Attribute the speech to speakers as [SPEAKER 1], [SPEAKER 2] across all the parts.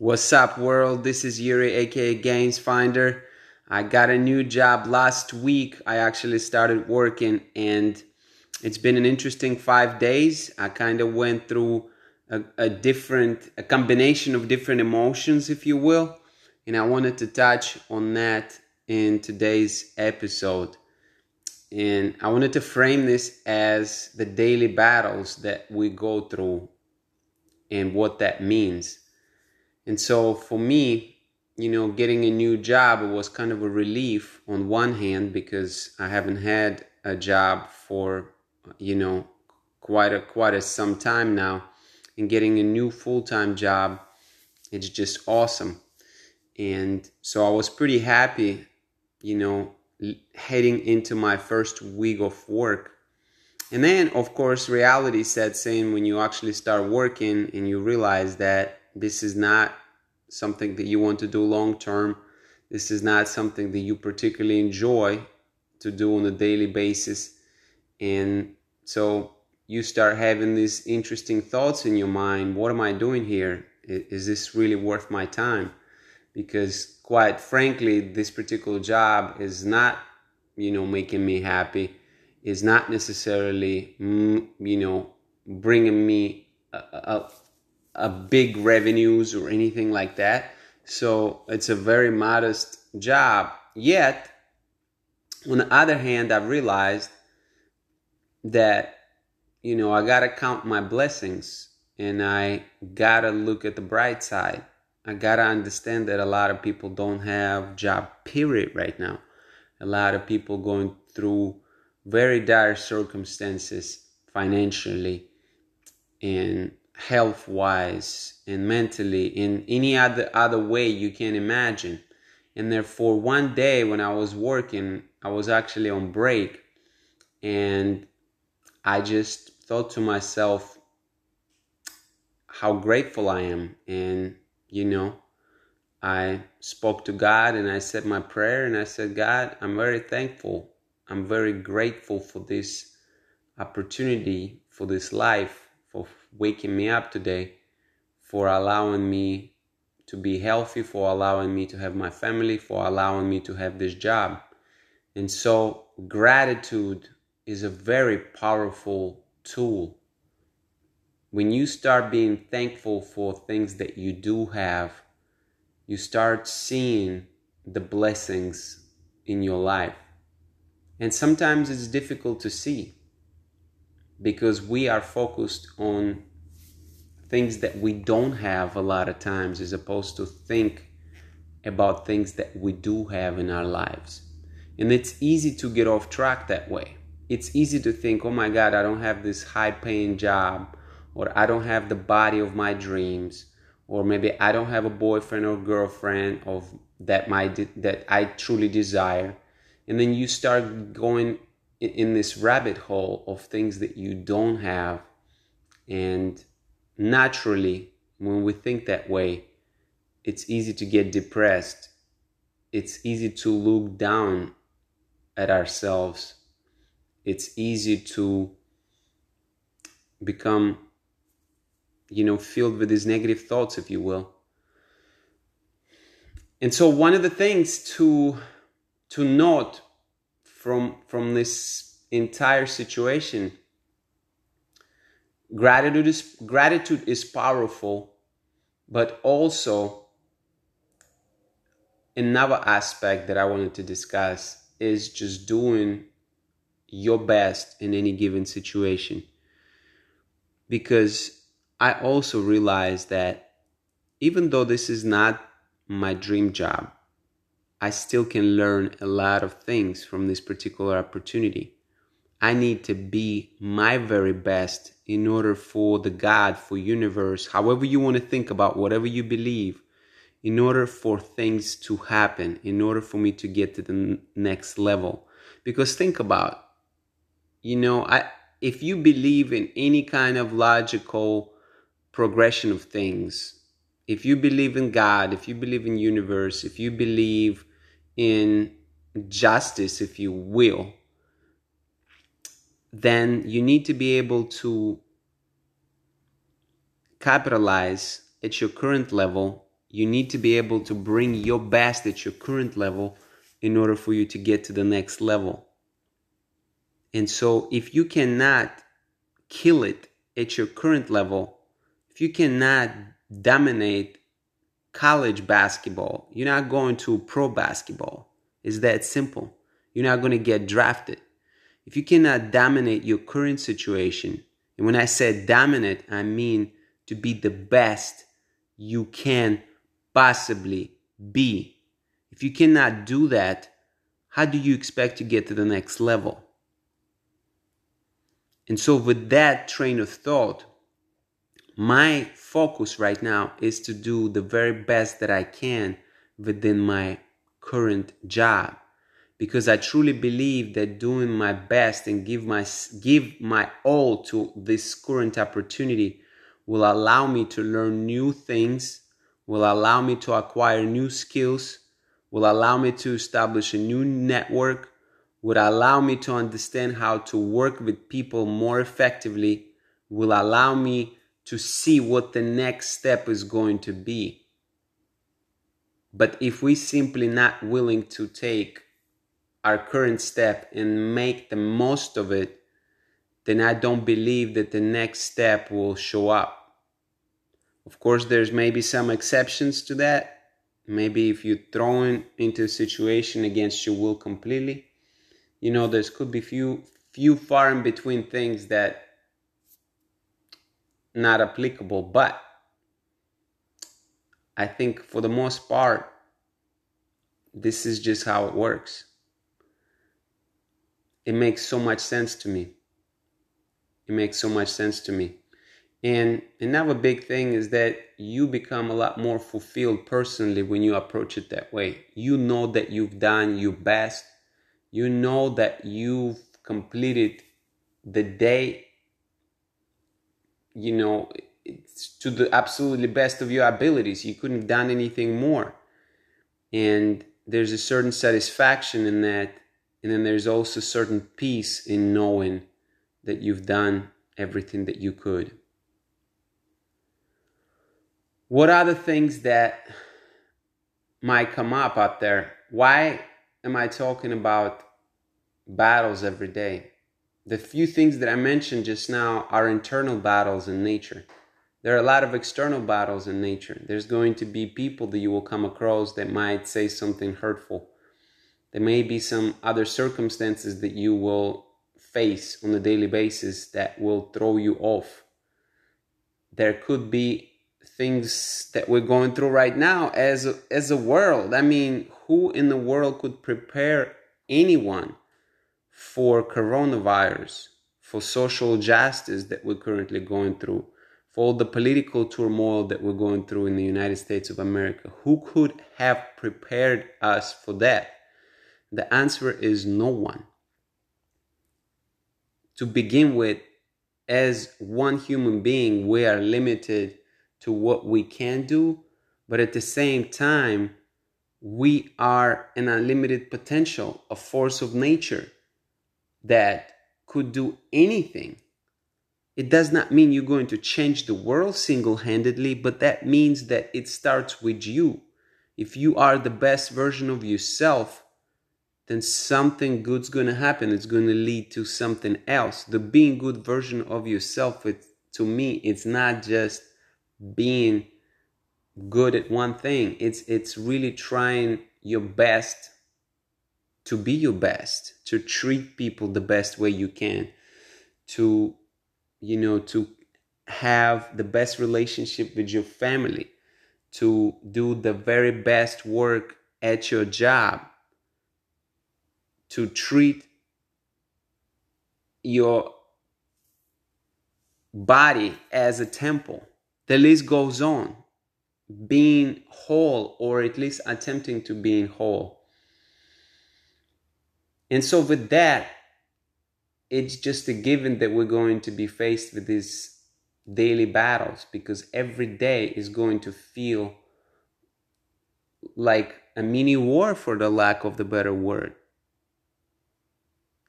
[SPEAKER 1] What's up, world? This is Yuri, aka Gains Finder. I got a new job last week. I actually started working, and it's been an interesting five days. I kind of went through a, a, different, a combination of different emotions, if you will, and I wanted to touch on that in today's episode. And I wanted to frame this as the daily battles that we go through and what that means and so for me, you know, getting a new job was kind of a relief on one hand because I haven't had a job for, you know, quite a quite a some time now. And getting a new full-time job, it's just awesome. And so I was pretty happy, you know, heading into my first week of work. And then, of course, reality sets in when you actually start working and you realize that this is not something that you want to do long term. This is not something that you particularly enjoy to do on a daily basis. And so you start having these interesting thoughts in your mind what am I doing here? Is this really worth my time? Because, quite frankly, this particular job is not, you know, making me happy, is not necessarily, mm, you know, bringing me a, a, a big revenues or anything like that. So it's a very modest job. Yet, on the other hand, I've realized that, you know, I got to count my blessings and I got to look at the bright side. I got to understand that a lot of people don't have job period right now. A lot of people going through very dire circumstances financially and health wise and mentally in any other other way you can imagine. And therefore one day when i was working i was actually on break and i just thought to myself how grateful i am. And you know i spoke to god and i said my prayer and i said god i'm very thankful. I'm very grateful for this opportunity for this life for waking me up today, for allowing me to be healthy, for allowing me to have my family, for allowing me to have this job. And so, gratitude is a very powerful tool. When you start being thankful for things that you do have, you start seeing the blessings in your life. And sometimes it's difficult to see because we are focused on things that we don't have a lot of times as opposed to think about things that we do have in our lives. And it's easy to get off track that way. It's easy to think, oh my God, I don't have this high paying job, or I don't have the body of my dreams, or maybe I don't have a boyfriend or girlfriend of that my that I truly desire. And then you start going in this rabbit hole of things that you don't have. And naturally, when we think that way, it's easy to get depressed. It's easy to look down at ourselves. It's easy to become, you know, filled with these negative thoughts, if you will. And so, one of the things to to note from from this entire situation. Gratitude is gratitude is powerful but also another aspect that i wanted to discuss is just doing your best in any given situation. Because i also realized that even though this is not my dream job I still can learn a lot of things from this particular opportunity. I need to be my very best in order for the God, for universe, however you want to think about whatever you believe, in order for things to happen, in order for me to get to the next level. Because think about, you know, I if you believe in any kind of logical progression of things, if you believe in God, if you believe in universe, if you believe in justice, if you will, then you need to be able to capitalize at your current level you need to be able to bring your best at your current level in order for you to get to the next level. And so, if you cannot kill it at your current level, if you cannot dominate college basketball, you're not going to pro basketball. It's that simple. You're not going to get drafted. If you cannot dominate your current situation, and when I said dominate, I mean to be the best you can possibly be. If you cannot do that, how do you expect to get to the next level? And so, with that train of thought, my focus right now is to do the very best that I can within my current job because I truly believe that doing my best and give my give my all to this current opportunity will allow me to learn new things, will allow me to acquire new skills, will allow me to establish a new network, would allow me to understand how to work with people more effectively, will allow me to see what the next step is going to be. But if we simply not willing to take our current step and make the most of it, then I don't believe that the next step will show up. Of course, there's maybe some exceptions to that. Maybe if you're thrown into a situation against your will completely, you know, there's could be few few far in between things that not applicable, but I think for the most part, this is just how it works it makes so much sense to me. It makes so much sense to me. And another big thing is that you become a lot more fulfilled personally when you approach it that way. You know that you've done your best. You know that you've completed the day, you know, to the absolutely best of your abilities. You couldn't have done anything more. And there's a certain satisfaction in that and then there's also certain peace in knowing that you've done everything that you could. What are the things that might come up out there? Why am I talking about battles every day? The few things that I mentioned just now are internal battles in nature. There are a lot of external battles in nature. There's going to be people that you will come across that might say something hurtful there may be some other circumstances that you will face on a daily basis that will throw you off. There could be things that we're going through right now as a, as a world. I mean, who in the world could prepare anyone for coronavirus, for social justice that we're currently going through, for all the political turmoil that we're going through in the United States of America? Who could have prepared us for that? The answer is no one. To begin with, as one human being, we are limited to what we can do, but at the same time, we are an unlimited potential, a force of nature that could do anything. It does not mean you're going to change the world single handedly, but that means that it starts with you. If you are the best version of yourself, then something good's going to happen. It's going to lead to something else. The being good version of yourself, it, to me, it's not just being good at one thing. It's it's really trying your best to be your best, to treat people the best way you can, to you know, to have the best relationship with your family, to do the very best work at your job to treat your body as a temple. The list goes on. Being whole, or at least attempting to being whole. And so, with that, it's just a given that we're going to be faced with these daily battles because every day is going to feel like a mini war, for the lack of the better word.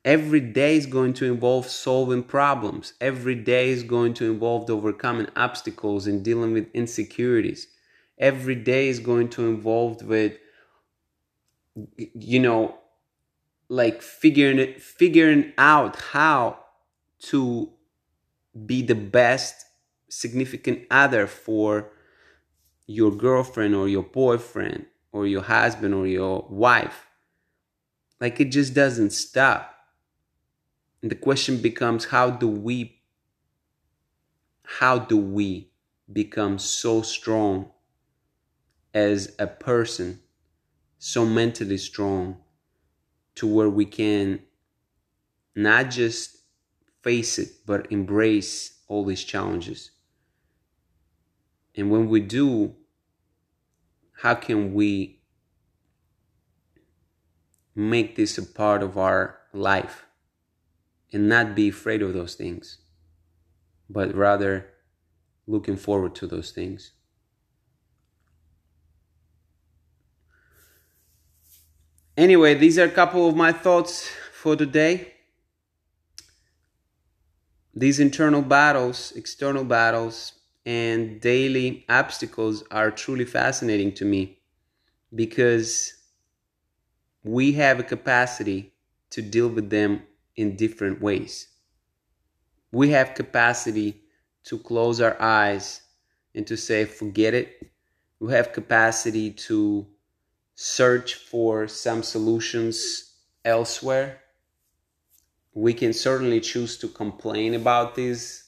[SPEAKER 1] Every day is going to involve solving problems. Every day is going to involve overcoming obstacles and dealing with insecurities. every day is going to involve with you know like figuring it figuring out how to be the best significant other for your girlfriend or your boyfriend or your husband or your wife. Like it just doesn't stop. And the question becomes how do we how do we become so strong as a person, so mentally strong to where we can not just face it, but embrace all these challenges. And when we do, how can we make this a part of our life and not be afraid of those things, but rather looking forward to those things? Anyway, these are a couple of my thoughts for today. These internal battles, external battles, and daily obstacles are truly fascinating to me because we have a capacity to deal with them in different ways. We have capacity to close our eyes and to say forget it. We have capacity to search for some solutions elsewhere. We can certainly choose to complain about these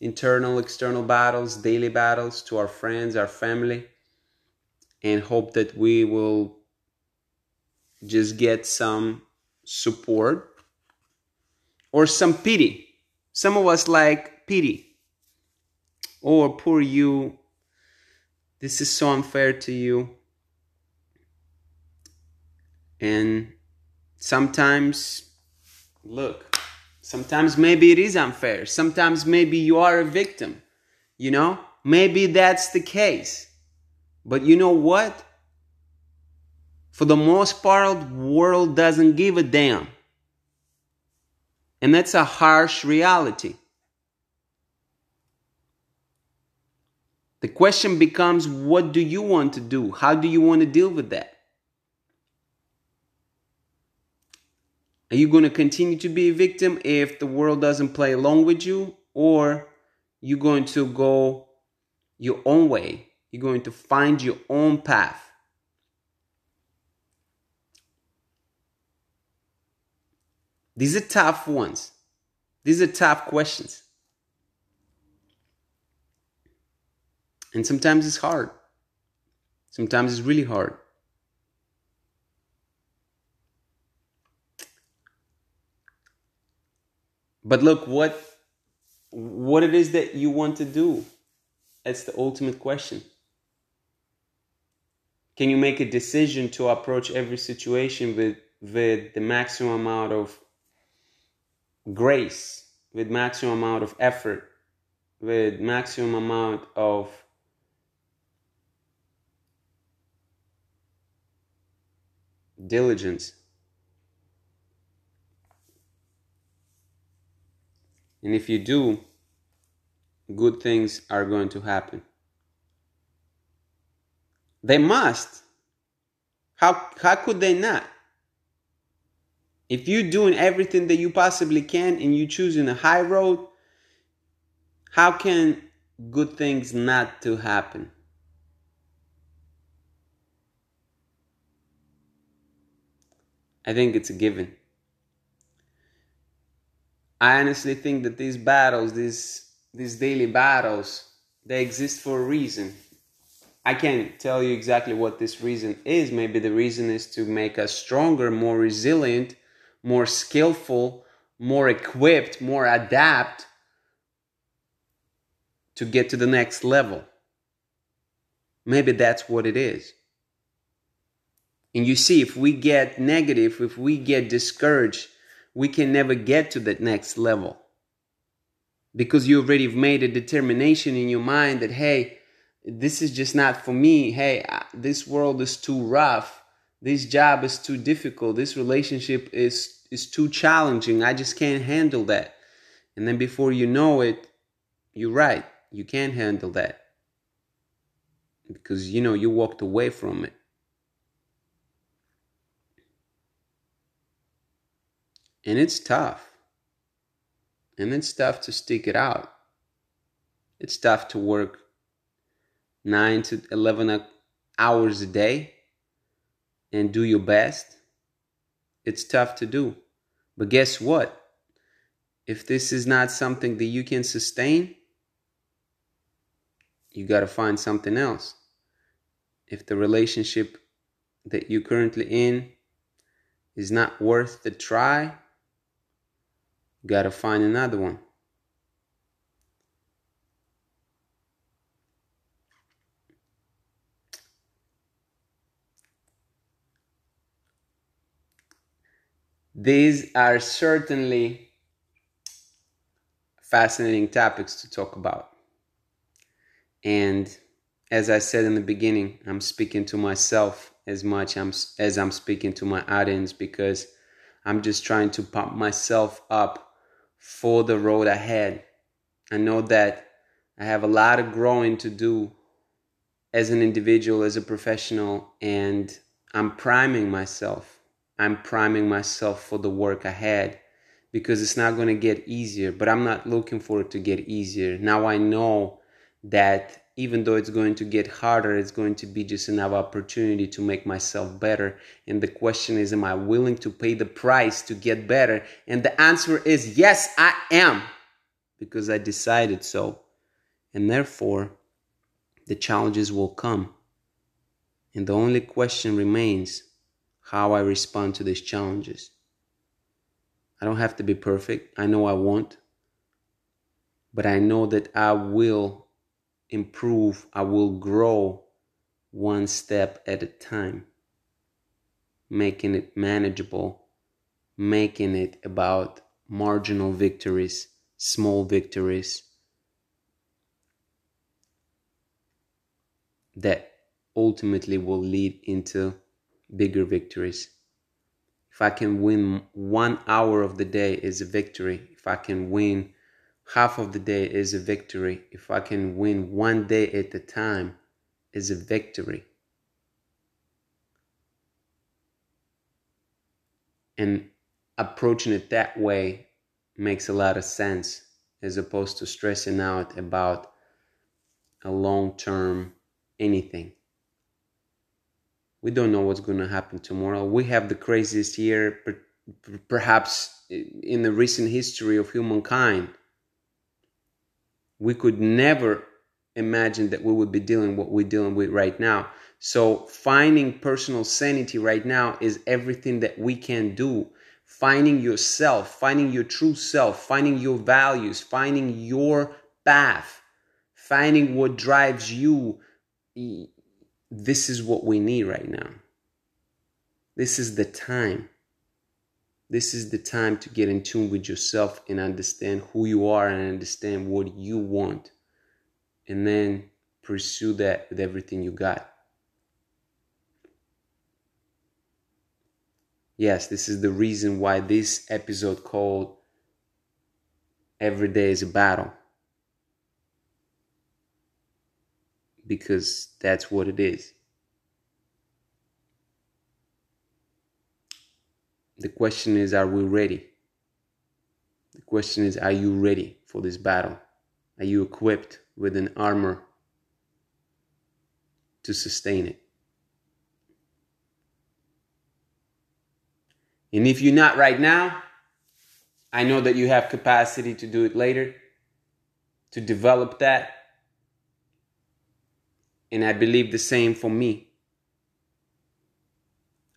[SPEAKER 1] internal, external battles, daily battles to our friends, our family, and hope that we will just get some support or some pity. Some of us like pity. Oh, poor you. This is so unfair to you. And sometimes, look, sometimes maybe it is unfair. Sometimes maybe you are a victim. You know, maybe that's the case. But you know what? For the most part, world doesn't give a damn. And that's a harsh reality. The question becomes what do you want to do? How do you want to deal with that? Are you going to continue to be a victim if the world doesn't play along with you? Or you going to go your own way? You're going to find your own path. These are tough ones. These are tough questions. And sometimes it's hard. Sometimes it's really hard. But look what what it is that you want to do. That's the ultimate question. Can you make a decision to approach every situation with with the maximum amount of grace, with maximum amount of effort, with maximum amount of diligence? And if you do, good things are going to happen. They must. How, how could they not? If you're doing everything that you possibly can and you're choosing a high road, how can good things not to happen? I think it's a given. I honestly think that these battles, these these daily battles, they exist for a reason. I can't tell you exactly what this reason is. Maybe the reason is to make us stronger, more resilient, more skillful, more equipped, more adapt to get to the next level. Maybe that's what it is. And you see, if we get negative, if we get discouraged, we can never get to that next level. Because you already made a determination in your mind that hey this is just not for me. Hey this world is too rough. This job is too difficult. This relationship is is too challenging. I just can't handle that. And then before you know it you're right. You can't handle that. Because you know you walked away from it. And it's tough. And it's tough to stick it out. It's tough to work 9 to 11 hours a day and do your best. It's tough to do. But guess what? If this is not something that you can sustain, you got to find something else. If the relationship that you're currently in is not worth the try, you got to find another one. These are certainly fascinating topics to talk about. And as I said in the beginning, I'm speaking to myself as much as I'm speaking to my audience because I'm just trying to pump myself up for the road ahead. I know that I have a lot of growing to do as an individual, as a professional, and I'm priming myself. I'm priming myself for the work ahead because it's not going to get easier, but I'm not looking for it to get easier. Now I know that even though it's going to get harder, it's going to be just another opportunity to make myself better. And the question is, am I willing to pay the price to get better? And the answer is yes, I am, because I decided so. And therefore, the challenges will come. And the only question remains how I respond to these challenges. I don't have to be perfect. I know I won't. But I know that I will improve, I will grow one step at a time, making it manageable, making it about marginal victories, small victories that ultimately will lead into bigger victories. If I can win one hour of the day is a victory. If I can win half of the day is a victory. If I can win one day at a time is a victory. And approaching it that way makes a lot of sense as opposed to stressing out about a long term anything. We don't know what's going to happen tomorrow. We have the craziest year, perhaps in the recent history of humankind we could never imagine that we would be dealing what we're dealing with right now. So finding personal sanity right now is everything that we can do. Finding yourself, finding your true self, finding your values, finding your path, finding what drives you. This is what we need right now. This is the time. This is the time to get in tune with yourself and understand who you are and understand what you want. And then pursue that with everything you got. Yes, this is the reason why this episode called Every Day is a Battle. Because that's what it is. The question is, are we ready? The question is, are you ready for this battle? Are you equipped with an armor to sustain it? And if you're not right now, I know that you have capacity to do it later, to develop that. And I believe the same for me.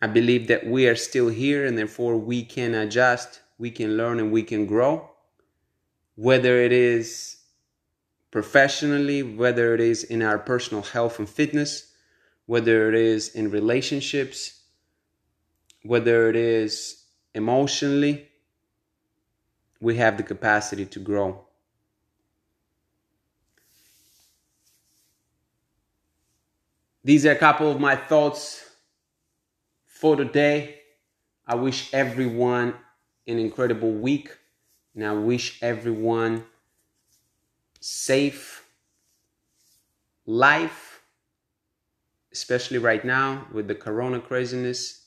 [SPEAKER 1] I believe that we are still here and therefore we can adjust, we can learn, and we can grow. Whether it is professionally, whether it is in our personal health and fitness, whether it is in relationships, whether it is emotionally, we have the capacity to grow. These are a couple of my thoughts for today. I wish everyone an incredible week and I wish everyone safe life especially right now with the corona craziness.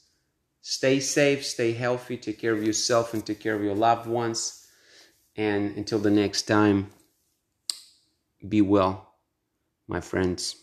[SPEAKER 1] Stay safe, stay healthy, take care of yourself and take care of your loved ones. And until the next time, be well, my friends.